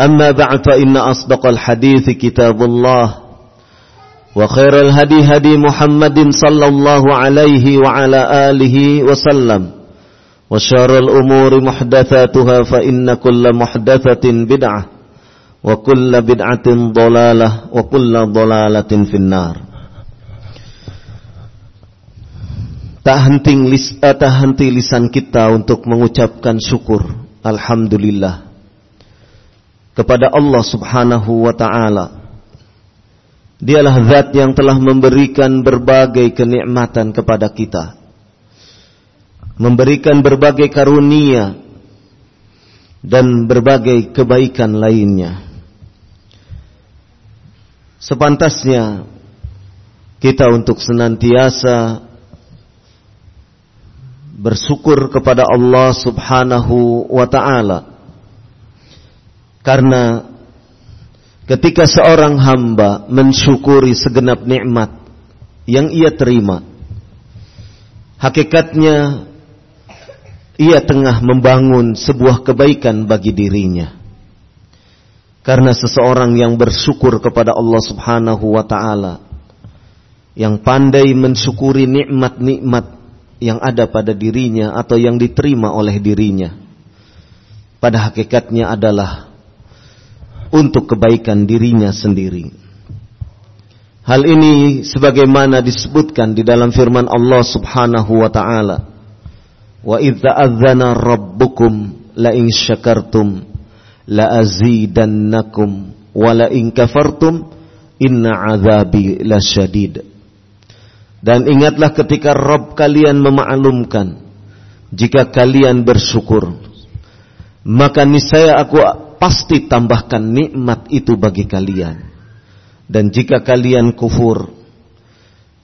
أما بعد فإن أصدق الحديث كتاب الله وخير الهدي هدي محمد صلى الله عليه وعلى آله وسلم وشر الأمور محدثاتها فإن كل محدثة بدعة وكل بدعة ضلالة وكل ضلالة في النار Tak henti, lis, eh, tak henti lisan kita untuk mengucapkan syukur Alhamdulillah kepada Allah subhanahu wa ta'ala. Dialah zat yang telah memberikan berbagai kenikmatan kepada kita. Memberikan berbagai karunia Dan berbagai kebaikan lainnya. Sepantasnya kita untuk senantiasa bersyukur kepada Allah Subhanahu wa taala. Karena ketika seorang hamba mensyukuri segenap nikmat yang ia terima, hakikatnya ia tengah membangun sebuah kebaikan bagi dirinya. Karena seseorang yang bersyukur kepada Allah Subhanahu wa taala yang pandai mensyukuri nikmat-nikmat yang ada pada dirinya atau yang diterima oleh dirinya pada hakikatnya adalah untuk kebaikan dirinya sendiri. Hal ini sebagaimana disebutkan di dalam firman Allah Subhanahu wa taala. Wa idza adzana rabbukum la in syakartum la azidannakum wa la in kafartum inna azabi lasyadid. Dan ingatlah ketika Rob kalian memaklumkan jika kalian bersyukur maka niscaya aku pasti tambahkan nikmat itu bagi kalian. Dan jika kalian kufur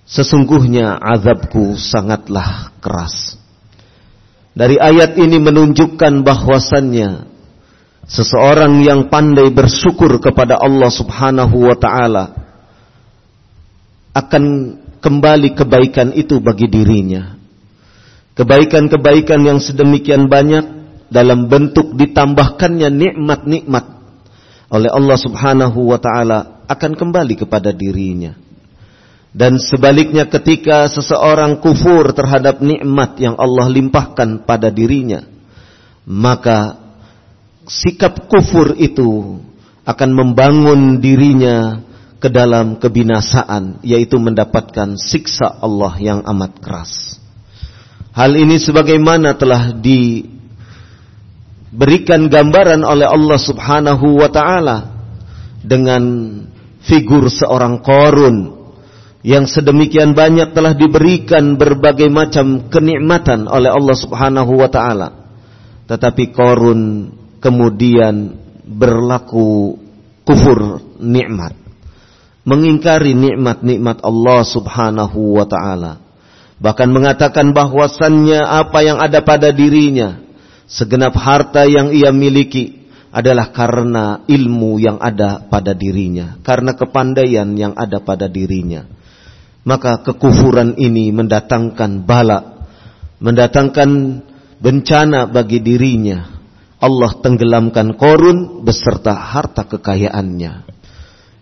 sesungguhnya azabku sangatlah keras. Dari ayat ini menunjukkan bahwasannya seseorang yang pandai bersyukur kepada Allah Subhanahu wa taala akan kembali kebaikan itu bagi dirinya. Kebaikan-kebaikan yang sedemikian banyak dalam bentuk ditambahkannya nikmat-nikmat oleh Allah Subhanahu wa taala akan kembali kepada dirinya. Dan sebaliknya ketika seseorang kufur terhadap nikmat yang Allah limpahkan pada dirinya, maka sikap kufur itu akan membangun dirinya ke dalam kebinasaan yaitu mendapatkan siksa Allah yang amat keras. Hal ini sebagaimana telah diberikan gambaran oleh Allah Subhanahu wa taala dengan figur seorang korun yang sedemikian banyak telah diberikan berbagai macam kenikmatan oleh Allah Subhanahu wa taala. Tetapi korun kemudian berlaku kufur nikmat mengingkari nikmat-nikmat Allah Subhanahu wa taala. Bahkan mengatakan bahwasannya apa yang ada pada dirinya, segenap harta yang ia miliki adalah karena ilmu yang ada pada dirinya, karena kepandaian yang ada pada dirinya. Maka kekufuran ini mendatangkan bala, mendatangkan bencana bagi dirinya. Allah tenggelamkan korun beserta harta kekayaannya.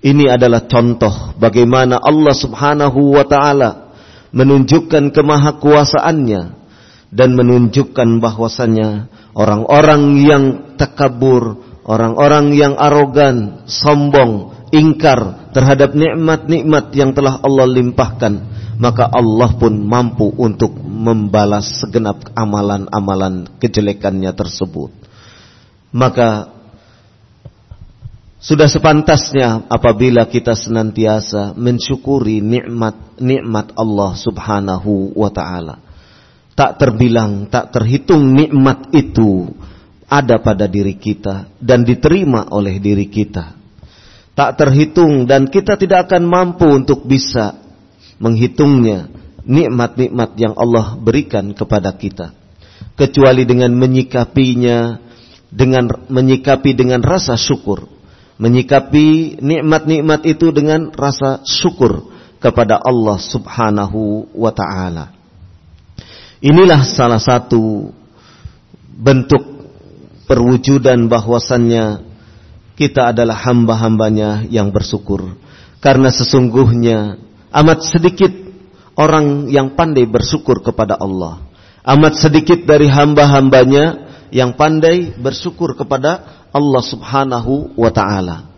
Ini adalah contoh bagaimana Allah Subhanahu wa taala menunjukkan kemahakuasaannya dan menunjukkan bahwasanya orang-orang yang takabur, orang-orang yang arogan, sombong, ingkar terhadap nikmat-nikmat yang telah Allah limpahkan, maka Allah pun mampu untuk membalas segenap amalan-amalan kejelekannya tersebut. Maka sudah sepantasnya apabila kita senantiasa mensyukuri nikmat-nikmat Allah Subhanahu wa taala. Tak terbilang, tak terhitung nikmat itu ada pada diri kita dan diterima oleh diri kita. Tak terhitung dan kita tidak akan mampu untuk bisa menghitungnya nikmat-nikmat yang Allah berikan kepada kita. Kecuali dengan menyikapinya dengan menyikapi dengan rasa syukur. Menyikapi nikmat-nikmat itu dengan rasa syukur kepada Allah Subhanahu wa taala inilah salah satu bentuk perwujudan bahwasannya kita adalah hamba-hambanya yang bersyukur. Karena sesungguhnya amat sedikit orang yang pandai bersyukur kepada Allah. Amat sedikit dari hamba-hambanya yang pandai bersyukur kepada Allah subhanahu wa ta'ala.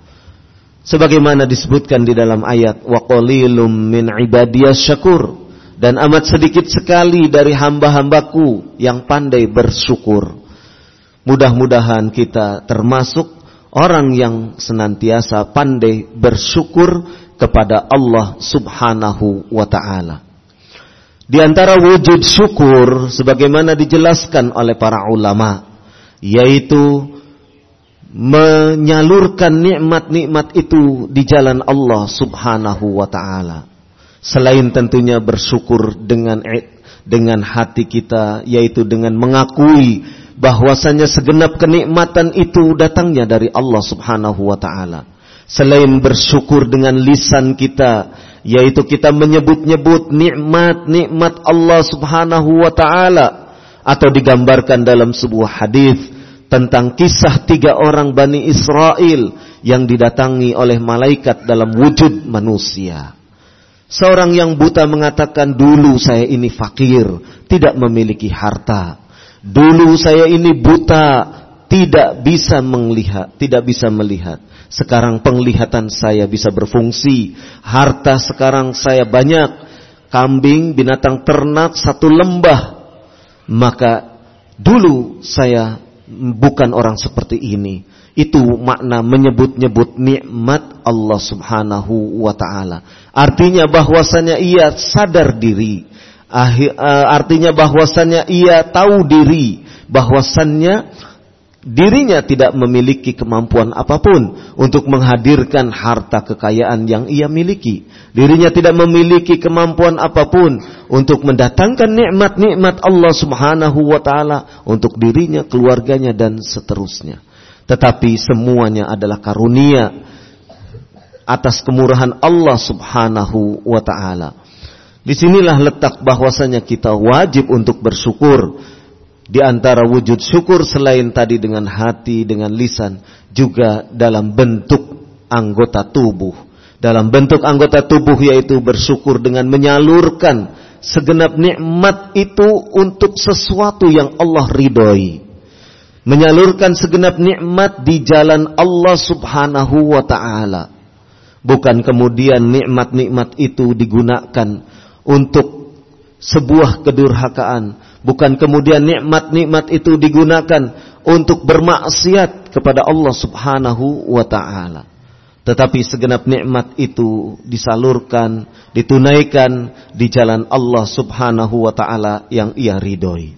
Sebagaimana disebutkan di dalam ayat wa qalilum min ibadiyas dan amat sedikit sekali dari hamba-hambaku yang pandai bersyukur. Mudah-mudahan kita termasuk orang yang senantiasa pandai bersyukur kepada Allah Subhanahu wa taala. Di antara wujud syukur sebagaimana dijelaskan oleh para ulama yaitu menyalurkan nikmat-nikmat itu di jalan Allah Subhanahu wa taala. Selain tentunya bersyukur dengan dengan hati kita yaitu dengan mengakui bahwasanya segenap kenikmatan itu datangnya dari Allah Subhanahu wa taala. Selain bersyukur dengan lisan kita, yaitu kita menyebut-nyebut nikmat-nikmat Allah Subhanahu wa taala atau digambarkan dalam sebuah hadis tentang kisah tiga orang Bani Israel yang didatangi oleh malaikat dalam wujud manusia. Seorang yang buta mengatakan dulu saya ini fakir, tidak memiliki harta. Dulu saya ini buta, tidak bisa melihat, tidak bisa melihat. Sekarang penglihatan saya bisa berfungsi. Harta sekarang saya banyak. Kambing, binatang ternak, satu lembah. Maka dulu saya bukan orang seperti ini. Itu makna menyebut-nyebut nikmat Allah Subhanahu wa taala. Artinya bahwasanya ia sadar diri Eh, artinya bahwasannya ia tahu diri bahwasannya dirinya tidak memiliki kemampuan apa pun untuk menghadirkan harta kekayaan yang ia miliki. Dirinya tidak memiliki kemampuan apa pun untuk mendatangkan nikmat-nikmat Allah Subhanahu wa taala untuk dirinya, keluarganya dan seterusnya. Tetapi semuanya adalah karunia atas kemurahan Allah Subhanahu wa taala. Di sinilah letak bahwasanya kita wajib untuk bersyukur. Di antara wujud syukur selain tadi dengan hati, dengan lisan, juga dalam bentuk anggota tubuh. Dalam bentuk anggota tubuh yaitu bersyukur dengan menyalurkan segenap nikmat itu untuk sesuatu yang Allah ridhoi. Menyalurkan segenap nikmat di jalan Allah Subhanahu wa taala. Bukan kemudian nikmat-nikmat itu digunakan untuk sebuah kedurhakaan, bukan kemudian nikmat-nikmat itu digunakan untuk bermaksiat kepada Allah Subhanahu wa taala. Tetapi segenap nikmat itu disalurkan, ditunaikan di jalan Allah Subhanahu wa taala yang Ia ridhoi.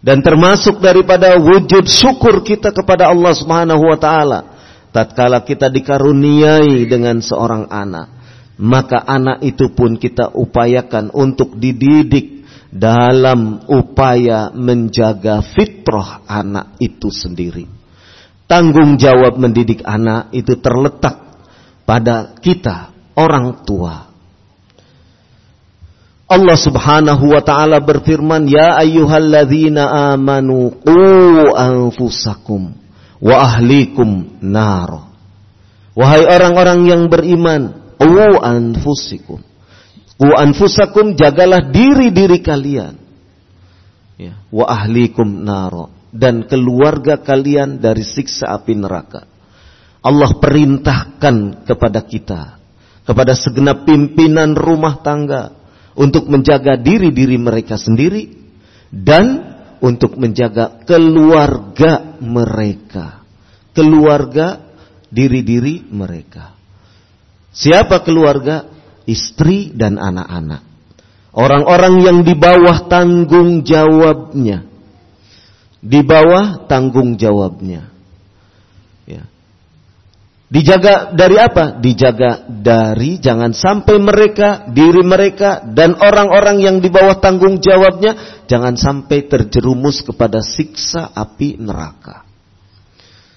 Dan termasuk daripada wujud syukur kita kepada Allah Subhanahu wa taala tatkala kita dikaruniai dengan seorang anak maka anak itu pun kita upayakan untuk dididik dalam upaya menjaga fitrah anak itu sendiri. tanggung jawab mendidik anak itu terletak pada kita, orang tua. Allah Subhanahu wa taala berfirman, "Ya ayyuhalladzina amanu qu anfusakum wa ahlikum nar." Wahai orang-orang yang beriman, qu anfusikum. Qu anfusakum jagalah diri-diri kalian. Ya, wa ahlikum nar dan keluarga kalian dari siksa api neraka. Allah perintahkan kepada kita, kepada segenap pimpinan rumah tangga, untuk menjaga diri-diri mereka sendiri dan untuk menjaga keluarga mereka. Keluarga diri-diri mereka. Siapa keluarga? Istri dan anak-anak. Orang-orang yang di bawah tanggung jawabnya. Di bawah tanggung jawabnya. Dijaga dari apa? Dijaga dari jangan sampai mereka, diri mereka, dan orang-orang yang di bawah tanggung jawabnya, jangan sampai terjerumus kepada siksa api neraka.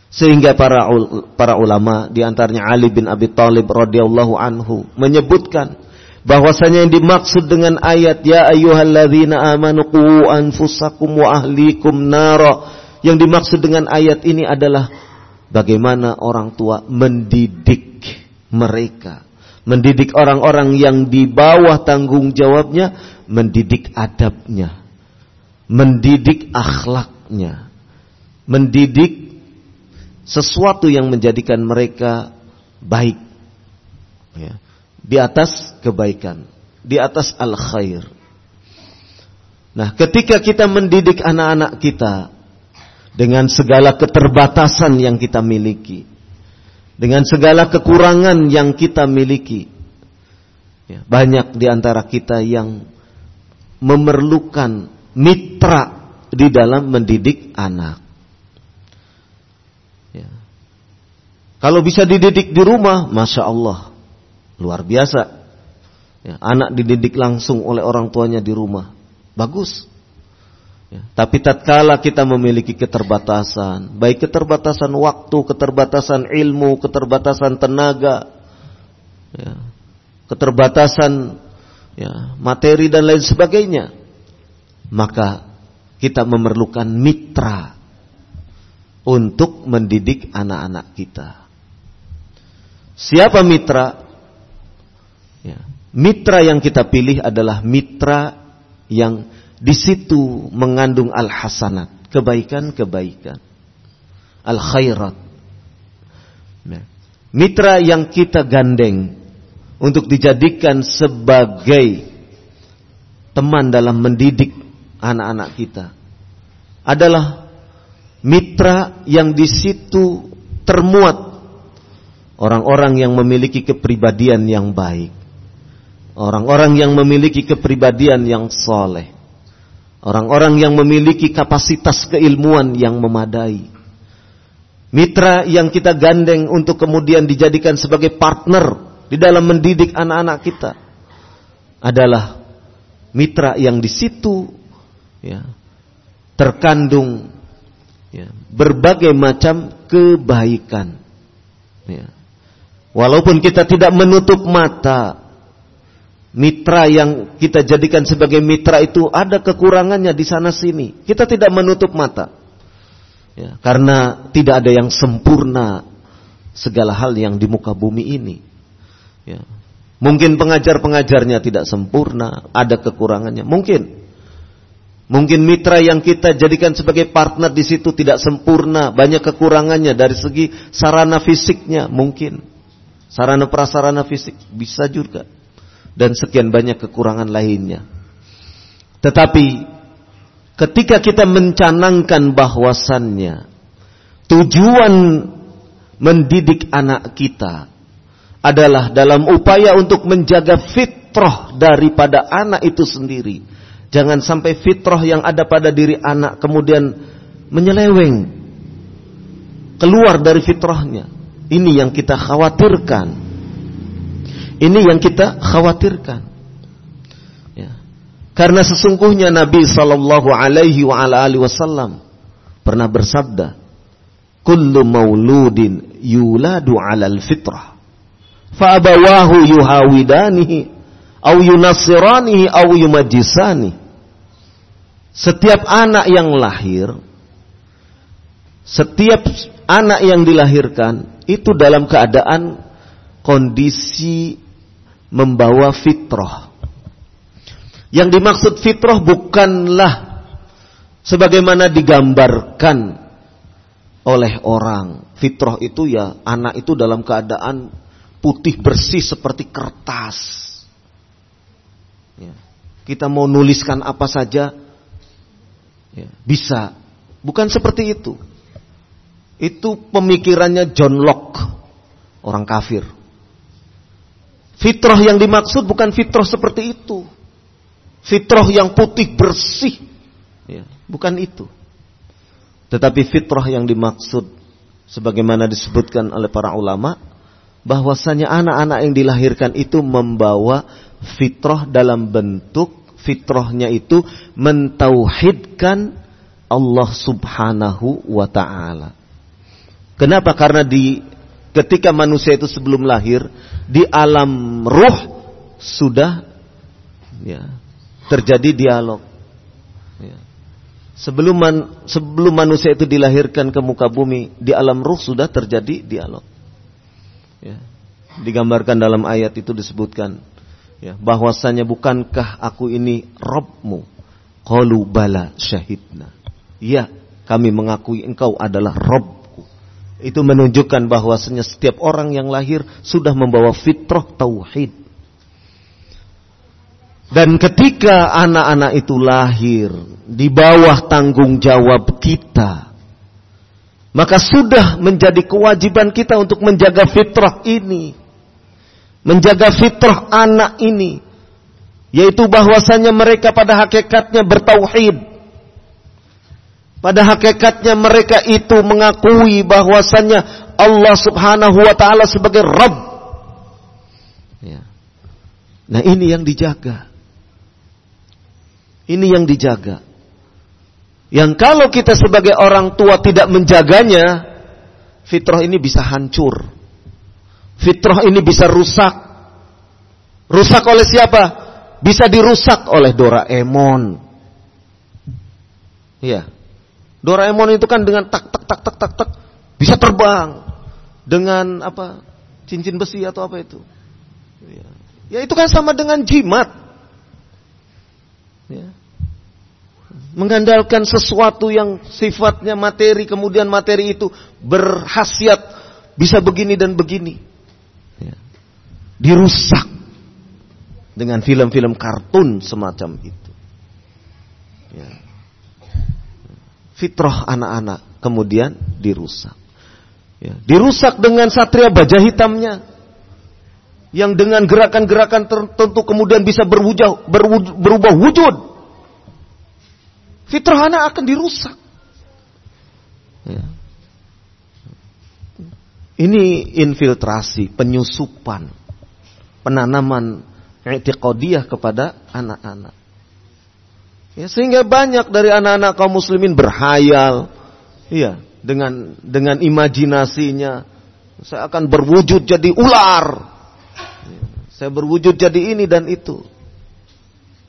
Sehingga para para ulama di antaranya Ali bin Abi Thalib radhiyallahu anhu menyebutkan bahwasanya yang dimaksud dengan ayat ya ayyuhalladzina amanu qu anfusakum wa ahlikum nara yang dimaksud dengan ayat ini adalah bagaimana orang tua mendidik mereka, mendidik orang-orang yang di bawah tanggung jawabnya, mendidik adabnya, mendidik akhlaknya, mendidik sesuatu yang menjadikan mereka baik. Ya, di atas kebaikan, di atas al khair. Nah, ketika kita mendidik anak-anak kita dengan segala keterbatasan yang kita miliki, dengan segala kekurangan yang kita miliki. Ya, banyak di antara kita yang memerlukan mitra di dalam mendidik anak. Ya. Kalau bisa dididik di rumah, masya Allah, luar biasa. Ya, anak dididik langsung oleh orang tuanya di rumah, bagus. Ya, tapi tatkala kita memiliki keterbatasan, baik keterbatasan waktu, keterbatasan ilmu, keterbatasan tenaga, ya, keterbatasan ya, materi dan lain sebagainya, maka kita memerlukan mitra untuk mendidik anak-anak kita. Siapa mitra? Ya, mitra yang kita pilih adalah mitra yang di situ mengandung al-hasanat, kebaikan-kebaikan. Al-khairat. Nah, mitra yang kita gandeng untuk dijadikan sebagai teman dalam mendidik anak-anak kita adalah mitra yang di situ termuat orang-orang yang memiliki kepribadian yang baik. Orang-orang yang memiliki kepribadian yang soleh. Orang-orang yang memiliki kapasitas keilmuan yang memadai. Mitra yang kita gandeng untuk kemudian dijadikan sebagai partner di dalam mendidik anak-anak kita adalah mitra yang di situ ya, terkandung ya, berbagai macam kebaikan. Ya. Walaupun kita tidak menutup mata mitra yang kita jadikan sebagai mitra itu ada kekurangannya di sana sini. Kita tidak menutup mata. Ya, karena tidak ada yang sempurna segala hal yang di muka bumi ini. Ya. Mungkin pengajar-pengajarnya tidak sempurna, ada kekurangannya. Mungkin. Mungkin mitra yang kita jadikan sebagai partner di situ tidak sempurna, banyak kekurangannya dari segi sarana fisiknya mungkin. Sarana prasarana fisik bisa juga dan sekian banyak kekurangan lainnya. Tetapi ketika kita mencanangkan bahwasannya tujuan mendidik anak kita adalah dalam upaya untuk menjaga fitrah daripada anak itu sendiri. Jangan sampai fitrah yang ada pada diri anak kemudian menyeleweng keluar dari fitrahnya. Ini yang kita khawatirkan. Ini yang kita khawatirkan. Ya. Karena sesungguhnya Nabi Shallallahu Alaihi Wasallam pernah bersabda, kullu mauludin yuladu 'alal fitrah fa abawahu yuhawidanihi aw yunassiranihi aw yumajjisani setiap anak yang lahir setiap anak yang dilahirkan itu dalam keadaan kondisi membawa fitrah yang dimaksud fitrah bukanlah sebagaimana digambarkan oleh orang. Fitrah itu ya anak itu dalam keadaan putih bersih seperti kertas. Ya. Kita mau nuliskan apa saja ya, bisa. Bukan seperti itu. Itu pemikirannya John Locke, orang kafir. Fitrah yang dimaksud bukan fitrah seperti itu. Fitrah yang putih bersih. Ya, bukan itu. Tetapi fitrah yang dimaksud sebagaimana disebutkan oleh para ulama bahwasanya anak-anak yang dilahirkan itu membawa fitrah dalam bentuk fitrahnya itu mentauhidkan Allah Subhanahu wa taala. Kenapa? Karena di ketika manusia itu sebelum lahir di alam ruh sudah ya terjadi dialog. Ya. Sebelum man, sebelum manusia itu dilahirkan ke muka bumi, di alam ruh sudah terjadi dialog. Ya. Digambarkan dalam ayat itu disebutkan ya, bahwasanya bukankah aku ini Robmu? Qalu bala syahidna. Ya, kami mengakui engkau adalah Robku. Itu menunjukkan bahwasanya setiap orang yang lahir sudah membawa fitrah tauhid. Dan ketika anak-anak itu lahir di bawah tanggung jawab kita, maka sudah menjadi kewajiban kita untuk menjaga fitrah ini. Menjaga fitrah anak ini. Yaitu bahwasanya mereka pada hakikatnya bertauhid. Pada hakikatnya mereka itu mengakui bahwasanya Allah subhanahu wa ta'ala sebagai Rabb. Ya. Nah ini yang dijaga. Ini yang dijaga. Yang kalau kita sebagai orang tua tidak menjaganya, fitrah ini bisa hancur. Fitrah ini bisa rusak. Rusak oleh siapa? Bisa dirusak oleh Doraemon. Iya. Doraemon itu kan dengan tak tak tak tak tak tak bisa terbang dengan apa? Cincin besi atau apa itu? Ya, ya itu kan sama dengan jimat. Ya mengandalkan sesuatu yang sifatnya materi, kemudian materi itu berhasiat bisa begini dan begini. Ya. Dirusak dengan film-film kartun semacam itu. Ya. Fitrah anak-anak kemudian dirusak. Ya. Dirusak dengan satria baja hitamnya. Yang dengan gerakan-gerakan tertentu kemudian bisa berwujud, berubah wujud Fitrah anak akan dirusak. Ya. Ini infiltrasi, penyusupan, penanaman i'tiqadiyah kepada anak-anak. Ya, sehingga banyak dari anak-anak kaum muslimin berhayal, iya, dengan dengan imajinasinya, saya akan berwujud jadi ular. Ya, saya berwujud jadi ini dan itu.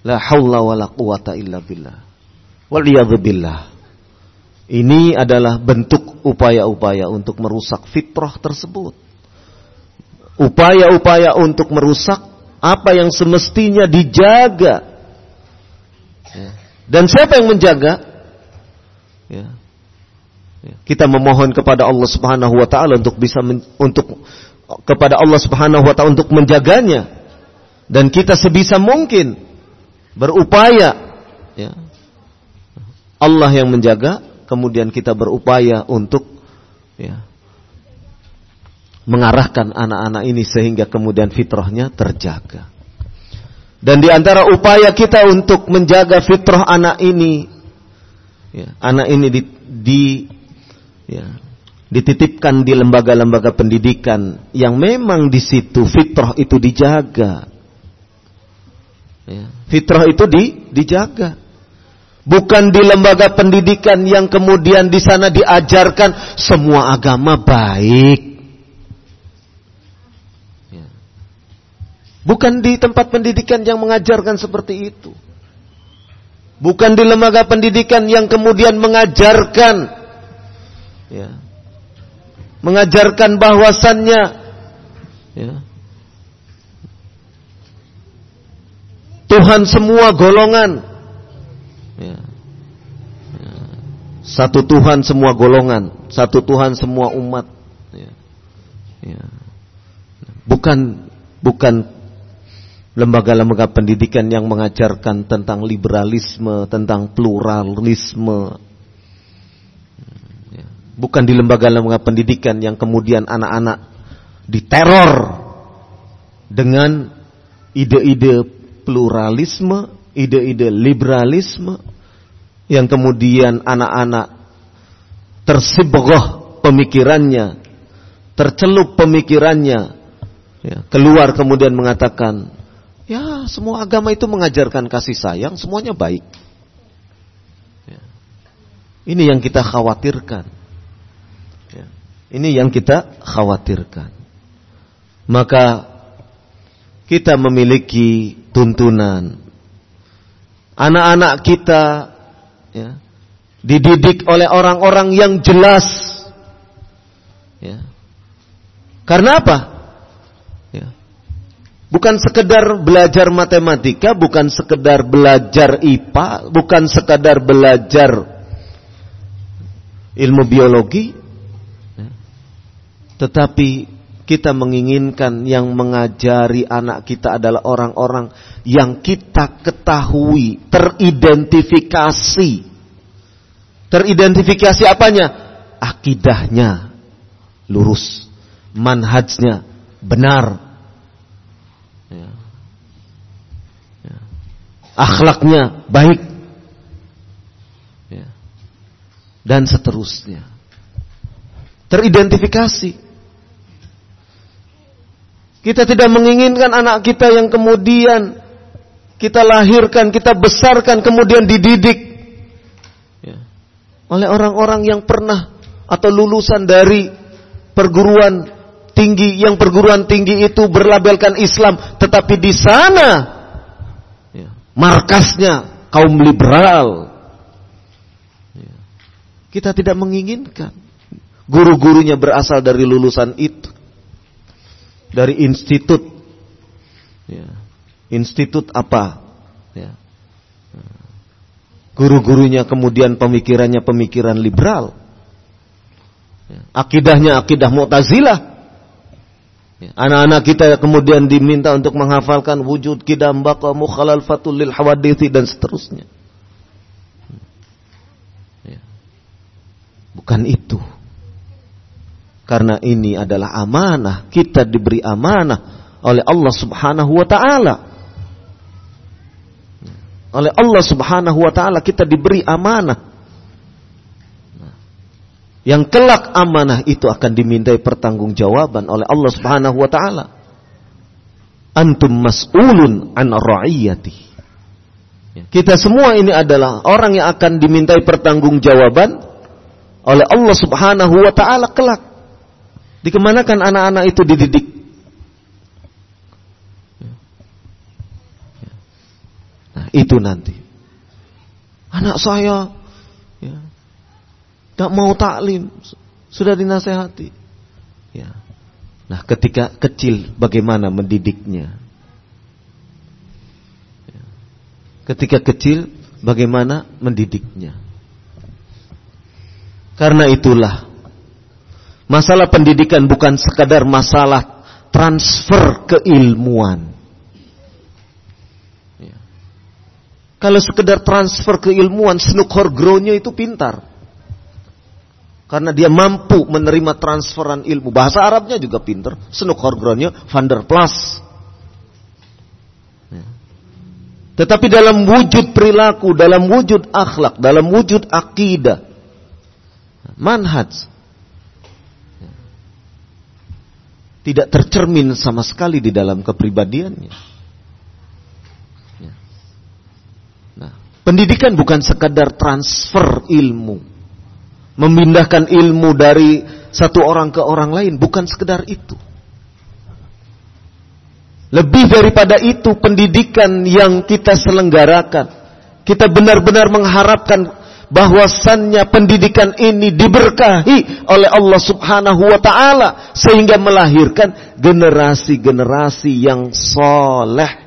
La haula wala quwata illa billah. Waliyadzubillah. Ini adalah bentuk upaya-upaya untuk merusak fitrah tersebut. Upaya-upaya untuk merusak apa yang semestinya dijaga. Ya. Dan siapa yang menjaga? Ya. Ya. Kita memohon kepada Allah Subhanahu wa taala untuk bisa men, untuk kepada Allah Subhanahu wa taala untuk menjaganya. Dan kita sebisa mungkin berupaya ya, Allah yang menjaga, kemudian kita berupaya untuk ya, mengarahkan anak-anak ini sehingga kemudian fitrahnya terjaga. Dan di antara upaya kita untuk menjaga fitrah anak ini, ya, anak ini di, di ya, dititipkan di lembaga-lembaga pendidikan yang memang di situ fitrah itu dijaga. Ya, fitrah itu di, dijaga. Bukan di lembaga pendidikan yang kemudian di sana diajarkan semua agama baik. Bukan di tempat pendidikan yang mengajarkan seperti itu. Bukan di lembaga pendidikan yang kemudian mengajarkan ya, mengajarkan bahwasannya ya, Tuhan semua golongan Ya. Ya. Satu Tuhan semua golongan, satu Tuhan semua umat. Ya. Ya. Bukan bukan lembaga-lembaga pendidikan yang mengajarkan tentang liberalisme, tentang pluralisme. Ya. Bukan di lembaga-lembaga pendidikan yang kemudian anak-anak diteror dengan ide-ide pluralisme, ide-ide liberalisme, yang kemudian anak-anak tersibgoh pemikirannya, tercelup pemikirannya, ya, keluar kemudian mengatakan, ya semua agama itu mengajarkan kasih sayang, semuanya baik. Ya. Ini yang kita khawatirkan. Ya. Ini yang kita khawatirkan. Maka kita memiliki tuntunan. Anak-anak kita ya, dididik oleh orang-orang yang jelas. Ya. Karena apa? Bukan sekedar belajar matematika, bukan sekedar belajar IPA, bukan sekedar belajar ilmu biologi, tetapi kita menginginkan yang mengajari anak kita adalah orang-orang yang kita ketahui, teridentifikasi. Teridentifikasi apanya? Akidahnya lurus, manhajnya benar. Ya. Ya. Akhlaknya baik. Ya. Dan seterusnya. Teridentifikasi. Kita tidak menginginkan anak kita yang kemudian kita lahirkan, kita besarkan, kemudian dididik ya. oleh orang-orang yang pernah atau lulusan dari perguruan tinggi yang perguruan tinggi itu berlabelkan Islam, tetapi di sana markasnya kaum liberal. Ya. Kita tidak menginginkan guru-gurunya berasal dari lulusan itu dari institut. Ya. Institut apa? Ya. Guru-gurunya kemudian pemikirannya pemikiran liberal. Ya. Akidahnya akidah Mu'tazilah. Anak-anak kita kemudian diminta untuk menghafalkan wujud kidam baqa mukhalal fatul lil hawadithi dan seterusnya. Ya. Bukan itu. Karena ini adalah amanah. Kita diberi amanah oleh Allah subhanahu wa ta'ala. Oleh Allah subhanahu wa ta'ala kita diberi amanah. Yang kelak amanah itu akan dimintai pertanggungjawaban oleh Allah subhanahu wa ta'ala. Antum mas'ulun an ra'iyati. Kita semua ini adalah orang yang akan dimintai pertanggungjawaban oleh Allah subhanahu wa ta'ala kelak. Dikemanakan anak-anak itu dididik? Nah, itu nanti. Anak saya ya, gak mau taklim, sudah dinasehati. Ya. Nah, ketika kecil bagaimana mendidiknya? Ya. Ketika kecil bagaimana mendidiknya? Karena itulah Masalah pendidikan bukan sekadar masalah transfer keilmuan. Ya. Kalau sekedar transfer keilmuan, Snook Horgronya itu pintar. Karena dia mampu menerima transferan ilmu. Bahasa Arabnya juga pintar. Snook Horgronya Van der Plas. Ya. Tetapi dalam wujud perilaku, dalam wujud akhlak, dalam wujud akidah, manhaj, tidak tercermin sama sekali di dalam kepribadiannya. Ya. Nah, Pendidikan bukan sekadar transfer ilmu. Memindahkan ilmu dari satu orang ke orang lain. Bukan sekedar itu. Lebih daripada itu pendidikan yang kita selenggarakan. Kita benar-benar mengharapkan bahwasannya pendidikan ini diberkahi oleh Allah Subhanahu wa taala sehingga melahirkan generasi-generasi yang soleh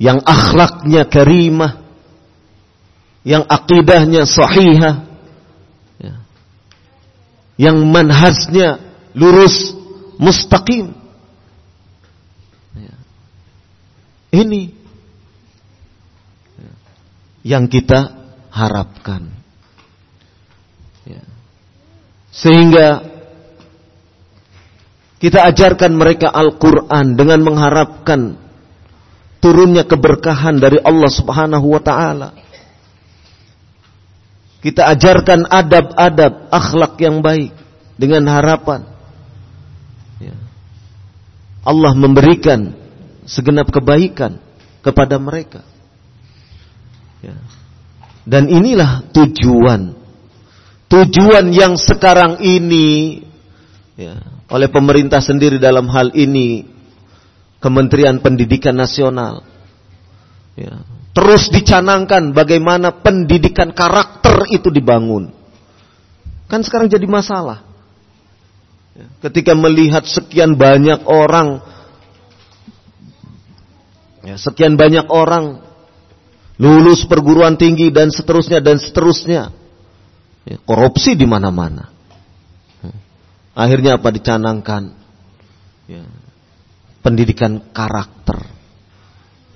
yang akhlaknya karimah, yang akidahnya sahihah, ya. yang manhajnya lurus, mustaqim. Ya. Ini ya. yang kita harapkan. Ya. Sehingga kita ajarkan mereka Al-Quran dengan mengharapkan turunnya keberkahan dari Allah Subhanahu wa taala. Kita ajarkan adab-adab akhlak yang baik dengan harapan ya. Allah memberikan segenap kebaikan kepada mereka. Ya. Dan inilah tujuan tujuan yang sekarang ini ya, oleh pemerintah sendiri dalam hal ini Kementerian Pendidikan Nasional. Ya. Terus dicanangkan bagaimana pendidikan karakter itu dibangun. Kan sekarang jadi masalah. Ya. Ketika melihat sekian banyak orang, ya, sekian banyak orang lulus perguruan tinggi dan seterusnya dan seterusnya, ya, korupsi di mana-mana. Ya. Akhirnya apa dicanangkan? Ya, pendidikan karakter.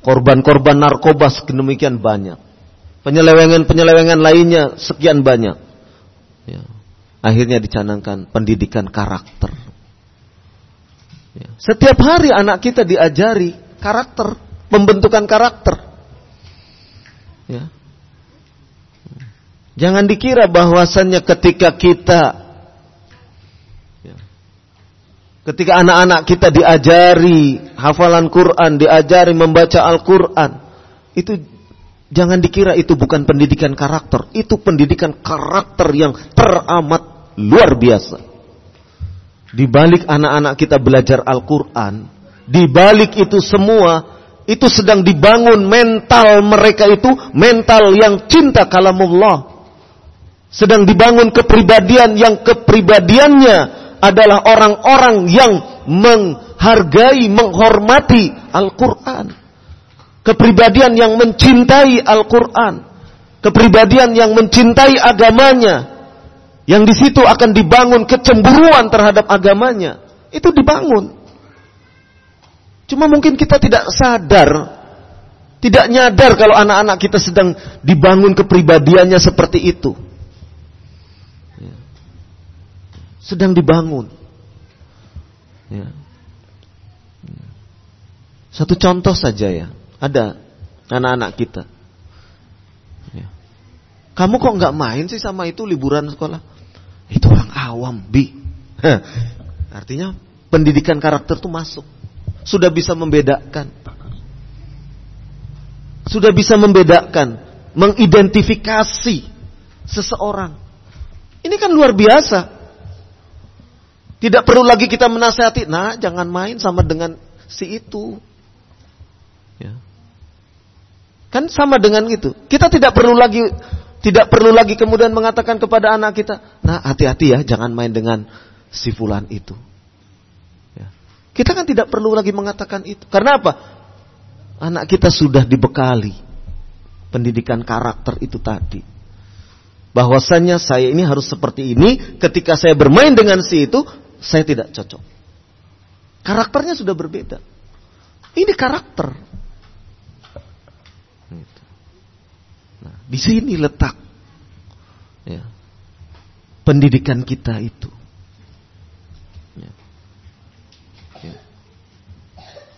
Korban-korban narkoba sedemikian banyak. Penyelewengan-penyelewengan lainnya sekian banyak. Ya. Akhirnya dicanangkan pendidikan karakter. Ya. Setiap hari anak kita diajari karakter, pembentukan karakter. Ya. Jangan dikira bahwasannya ketika kita Ketika anak-anak kita diajari hafalan Quran, diajari membaca Al-Quran, itu jangan dikira itu bukan pendidikan karakter, itu pendidikan karakter yang teramat luar biasa. Di balik anak-anak kita belajar Al-Quran, di balik itu semua, itu sedang dibangun mental mereka itu, mental yang cinta kalamullah. Sedang dibangun kepribadian yang kepribadiannya adalah orang-orang yang menghargai, menghormati Al-Quran. Kepribadian yang mencintai Al-Quran. Kepribadian yang mencintai agamanya. Yang di situ akan dibangun kecemburuan terhadap agamanya. Itu dibangun. Cuma mungkin kita tidak sadar. Tidak nyadar kalau anak-anak kita sedang dibangun kepribadiannya seperti itu. Sedang dibangun. Ya. Satu contoh saja ya, ada anak-anak kita. Ya. Kamu kok nggak main sih sama itu liburan sekolah? Itu orang awam, bi. Artinya pendidikan karakter itu masuk. Sudah bisa membedakan. Sudah bisa membedakan, mengidentifikasi seseorang. Ini kan luar biasa. Tidak perlu lagi kita menasehati, nah jangan main sama dengan si itu. Ya. Kan sama dengan itu. Kita tidak perlu lagi tidak perlu lagi kemudian mengatakan kepada anak kita, nah hati-hati ya, jangan main dengan si fulan itu. Ya. Kita kan tidak perlu lagi mengatakan itu. Karena apa? Anak kita sudah dibekali pendidikan karakter itu tadi. Bahwasanya saya ini harus seperti ini, ketika saya bermain dengan si itu, saya tidak cocok. Karakternya sudah berbeda. Ini karakter. Gitu. Nah, di sini letak ya, pendidikan kita itu. Ya. Ya.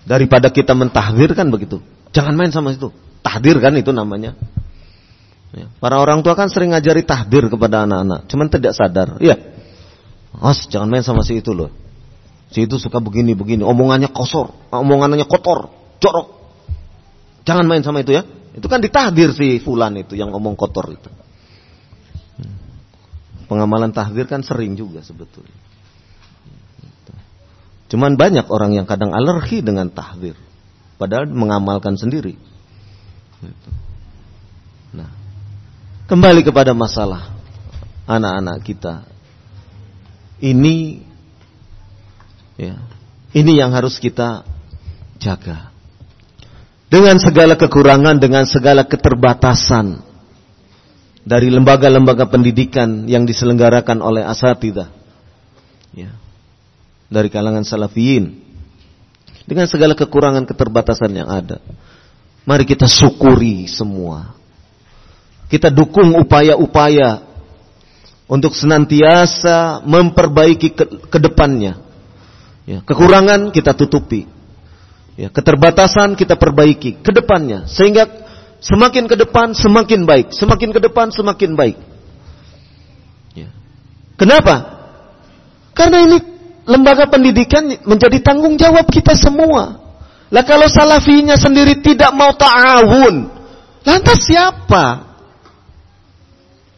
Daripada kita mentahdir kan begitu. Jangan main sama itu. Tahdir kan itu namanya. Ya. Para orang tua kan sering ngajari tahdir kepada anak-anak. Cuman tidak sadar. Iya. As, jangan main sama si itu loh. Si itu suka begini-begini, omongannya kosor, omongannya kotor, jorok. Jangan main sama itu ya. Itu kan ditahdir si fulan itu yang ngomong kotor itu. Pengamalan tahdir kan sering juga sebetulnya. Cuman banyak orang yang kadang alergi dengan tahdir. Padahal mengamalkan sendiri. Nah, kembali kepada masalah anak-anak kita. Ini ya, ini yang harus kita jaga. Dengan segala kekurangan, dengan segala keterbatasan dari lembaga-lembaga pendidikan yang diselenggarakan oleh asatidah. Ya. Dari kalangan salafiyin. Dengan segala kekurangan keterbatasan yang ada. Mari kita syukuri semua. Kita dukung upaya-upaya untuk senantiasa memperbaiki ke, ke depannya. Ya, kekurangan kita tutupi. Ya, keterbatasan kita perbaiki ke depannya sehingga semakin ke depan semakin baik, semakin ke depan semakin baik. Ya. Kenapa? Karena ini lembaga pendidikan menjadi tanggung jawab kita semua. Lah kalau salafinya sendiri tidak mau ta'awun, lantas siapa?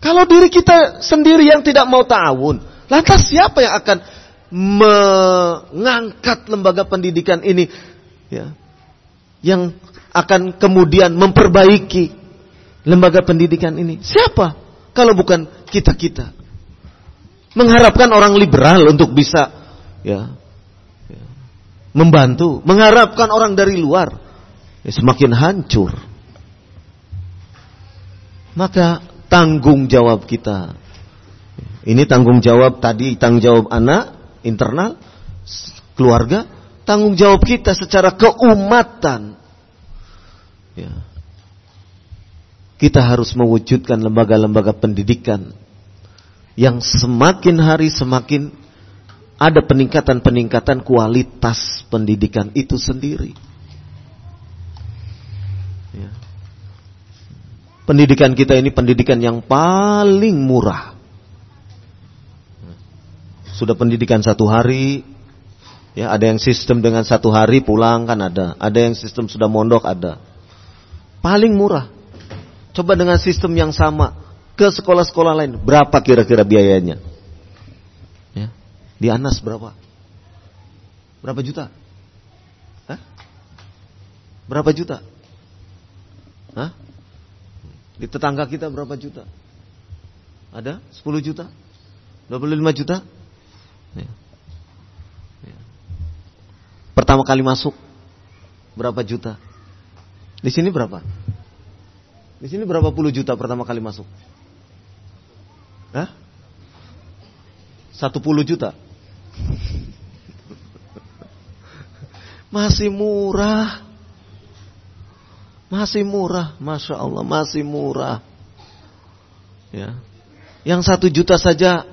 Kalau diri kita sendiri yang tidak mau ta'awun, lantas siapa yang akan mengangkat lembaga pendidikan ini ya, yang akan kemudian memperbaiki lembaga pendidikan ini. Siapa? Kalau bukan kita-kita. Mengharapkan orang liberal untuk bisa ya, ya membantu, mengharapkan orang dari luar ya, semakin hancur. Maka tanggung jawab kita. Ini tanggung jawab tadi, tanggung jawab anak, internal, keluarga, tanggung jawab kita secara keumatan. Ya. Kita harus mewujudkan lembaga-lembaga pendidikan yang semakin hari semakin ada peningkatan-peningkatan kualitas pendidikan itu sendiri. Ya. Pendidikan kita ini pendidikan yang paling murah. Sudah pendidikan satu hari, Ya, ada yang sistem dengan satu hari pulang kan ada. Ada yang sistem sudah mondok ada. Paling murah. Coba dengan sistem yang sama ke sekolah-sekolah lain. Berapa kira-kira biayanya? Ya. Di Anas berapa? Berapa juta? Hah? Berapa juta? Hah? Di tetangga kita berapa juta? Ada? 10 juta? 25 juta? Ya. Pertama kali masuk berapa juta? Di sini berapa? Di sini berapa puluh juta pertama kali masuk? Hah? Satu puluh juta? Masih murah. Masih murah, masya Allah, masih murah. Ya, yang satu juta saja,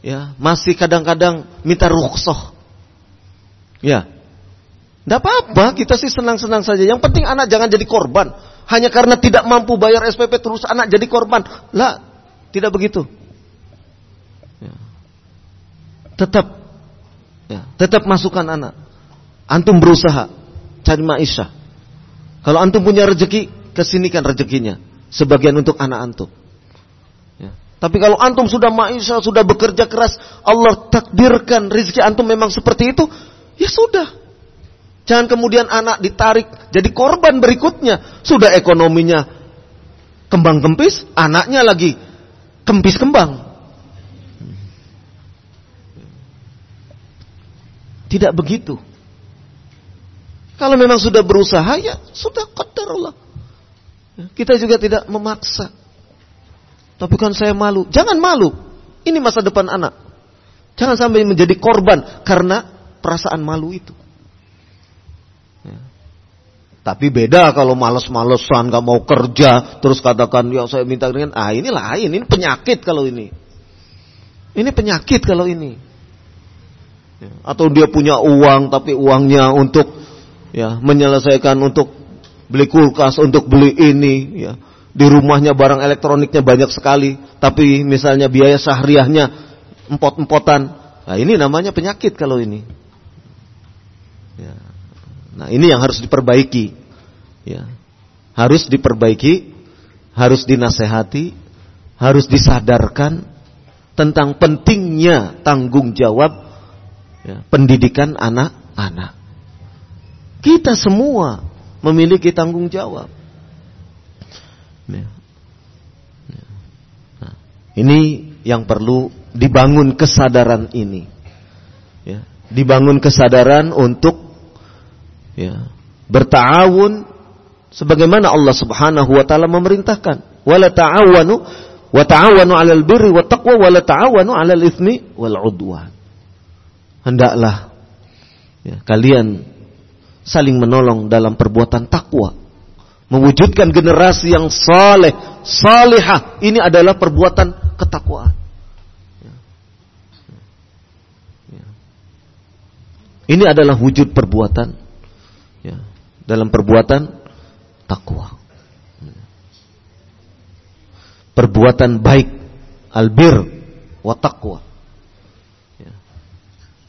ya masih kadang-kadang minta rukhsah. Ya, tidak apa-apa, kita sih senang-senang saja. Yang penting anak jangan jadi korban. Hanya karena tidak mampu bayar SPP terus anak jadi korban. Lah, tidak begitu. Ya. Tetap, ya, tetap masukkan anak. Antum berusaha cari maisha. Kalau antum punya rezeki, kesinikan rezekinya. Sebagian untuk anak antum. Ya. Tapi kalau antum sudah maisha, sudah bekerja keras, Allah takdirkan rezeki antum memang seperti itu, ya sudah. Jangan kemudian anak ditarik jadi korban berikutnya. Sudah ekonominya kembang kempis, anaknya lagi kempis kembang. Tidak begitu. Kalau memang sudah berusaha ya sudah qadar Allah. Kita juga tidak memaksa. Tapi kan saya malu. Jangan malu. Ini masa depan anak. Jangan sampai menjadi korban karena perasaan malu itu. Tapi beda kalau males-malesan gak mau kerja terus katakan ya saya minta dengan ah ini lain ini penyakit kalau ini. Ini penyakit kalau ini. Ya, atau dia punya uang tapi uangnya untuk ya menyelesaikan untuk beli kulkas, untuk beli ini ya. Di rumahnya barang elektroniknya banyak sekali, tapi misalnya biaya sehariahnya empot-empotan. Nah, ini namanya penyakit kalau ini. Ya. Nah, ini yang harus diperbaiki. Ya. harus diperbaiki, harus dinasehati, harus disadarkan tentang pentingnya tanggung jawab ya, pendidikan anak-anak. Kita semua memiliki tanggung jawab. Ya. Ya. Nah, ini yang perlu dibangun kesadaran ini. Ya, dibangun kesadaran untuk ya, bertawun sebagaimana Allah Subhanahu wa taala memerintahkan. Wala ta'awanu wa ta'awanu 'alal birri wat taqwa wa la ta'awanu 'alal itsmi wal 'udwan. Hendaklah ya, kalian saling menolong dalam perbuatan takwa. Mewujudkan generasi yang saleh, salihah. Ini adalah perbuatan ketakwaan. Ini adalah wujud perbuatan ya, dalam perbuatan takwa. Perbuatan baik, albir, wa taqwa.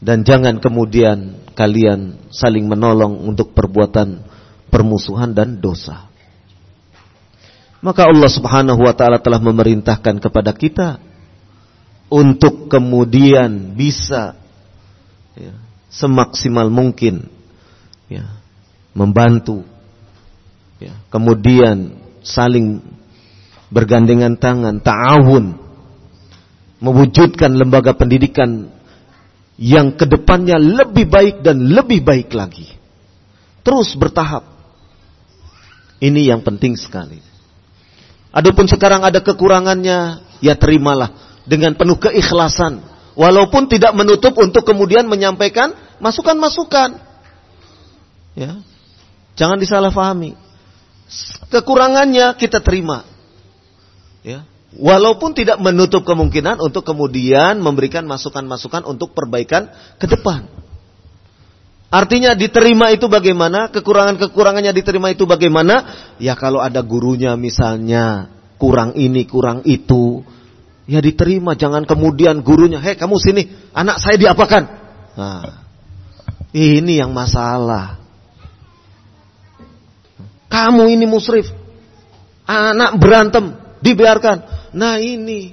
Dan jangan kemudian kalian saling menolong untuk perbuatan permusuhan dan dosa. Maka Allah Subhanahu wa taala telah memerintahkan kepada kita untuk kemudian bisa ya, semaksimal mungkin ya, membantu ya, kemudian saling bergandengan tangan, ta'awun, mewujudkan lembaga pendidikan yang ke depannya lebih baik dan lebih baik lagi. Terus bertahap. Ini yang penting sekali. Adapun sekarang ada kekurangannya, ya terimalah dengan penuh keikhlasan. Walaupun tidak menutup untuk kemudian menyampaikan masukan-masukan. Ya. Jangan disalahfahami kekurangannya kita terima. Ya. Walaupun tidak menutup kemungkinan untuk kemudian memberikan masukan-masukan untuk perbaikan ke depan. Artinya diterima itu bagaimana? Kekurangan-kekurangannya diterima itu bagaimana? Ya kalau ada gurunya misalnya kurang ini, kurang itu, ya diterima. Jangan kemudian gurunya, hei kamu sini, anak saya diapakan? Nah, ini yang masalah. Kamu ini musrif. Anak berantem, dibiarkan. Nah ini.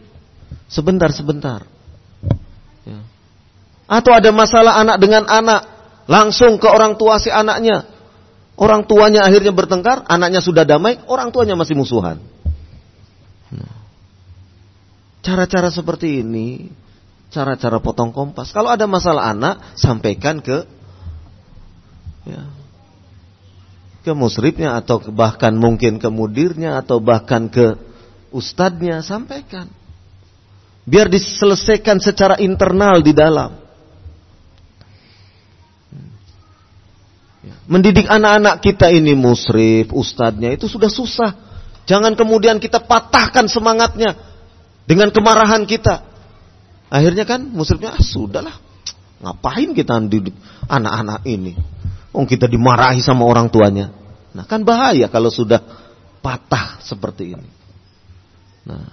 Sebentar, sebentar. Ya. Atau ada masalah anak dengan anak. Langsung ke orang tua si anaknya. Orang tuanya akhirnya bertengkar, anaknya sudah damai, orang tuanya masih musuhan. Nah. Cara-cara seperti ini, cara-cara potong kompas. Kalau ada masalah anak, sampaikan ke ya, ke musrifnya atau bahkan mungkin ke mudirnya atau bahkan ke ustadznya sampaikan. Biar diselesaikan secara internal di dalam. Mendidik anak-anak kita ini musrif, ustadznya itu sudah susah. Jangan kemudian kita patahkan semangatnya dengan kemarahan kita. Akhirnya kan musrifnya ah, sudahlah. Ngapain kita didik anak-anak ini? Oh kita dimarahi sama orang tuanya. Nah kan bahaya kalau sudah patah seperti ini. Nah,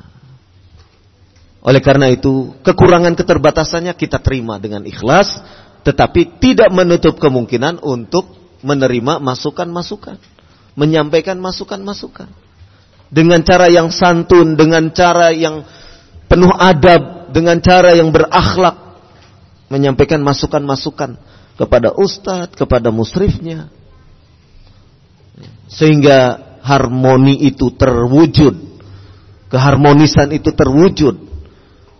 oleh karena itu kekurangan keterbatasannya kita terima dengan ikhlas, tetapi tidak menutup kemungkinan untuk menerima masukan-masukan, menyampaikan masukan-masukan dengan cara yang santun, dengan cara yang penuh adab, dengan cara yang berakhlak, menyampaikan masukan-masukan kepada ustadz, kepada musrifnya. Sehingga harmoni itu terwujud. Keharmonisan itu terwujud.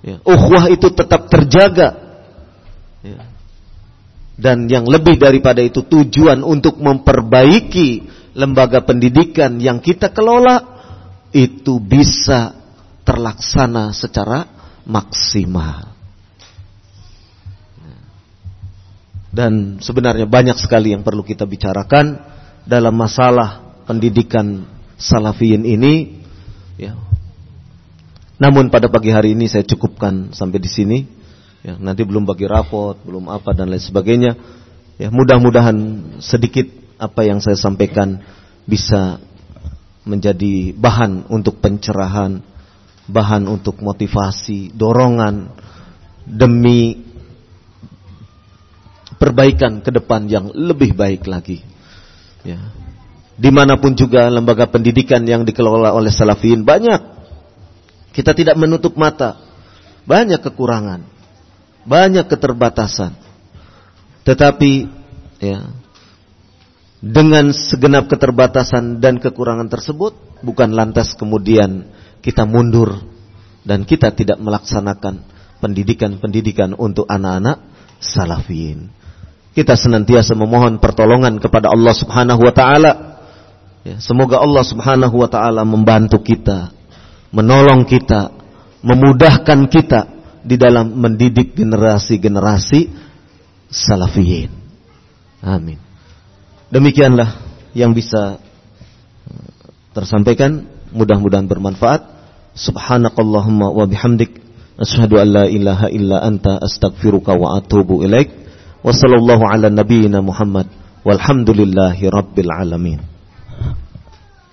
Ya. Ukhwah itu tetap terjaga. Ya. Dan yang lebih daripada itu tujuan untuk memperbaiki lembaga pendidikan yang kita kelola itu bisa terlaksana secara maksimal. Dan sebenarnya banyak sekali yang perlu kita bicarakan dalam masalah pendidikan salafiyin ini. Namun pada pagi hari ini saya cukupkan sampai di sini. Ya, nanti belum bagi rapot, belum apa dan lain sebagainya. Ya, mudah-mudahan sedikit apa yang saya sampaikan bisa menjadi bahan untuk pencerahan, bahan untuk motivasi, dorongan demi perbaikan ke depan yang lebih baik lagi. Ya. Di mana pun juga lembaga pendidikan yang dikelola oleh salafiyin banyak. Kita tidak menutup mata. Banyak kekurangan. Banyak keterbatasan. Tetapi ya, dengan segenap keterbatasan dan kekurangan tersebut bukan lantas kemudian kita mundur dan kita tidak melaksanakan pendidikan-pendidikan untuk anak-anak salafiyin. Kita senantiasa memohon pertolongan kepada Allah Subhanahu wa taala Ya, semoga Allah Subhanahu wa taala membantu kita, menolong kita, memudahkan kita di dalam mendidik generasi-generasi salafiyin. Amin. Demikianlah yang bisa uh, tersampaikan, mudah-mudahan bermanfaat. Subhanakallahumma wa bihamdik asyhadu an la ilaha illa anta astaghfiruka wa atubu ilaik. Wassallallahu ala nabiyyina Muhammad walhamdulillahi rabbil alamin.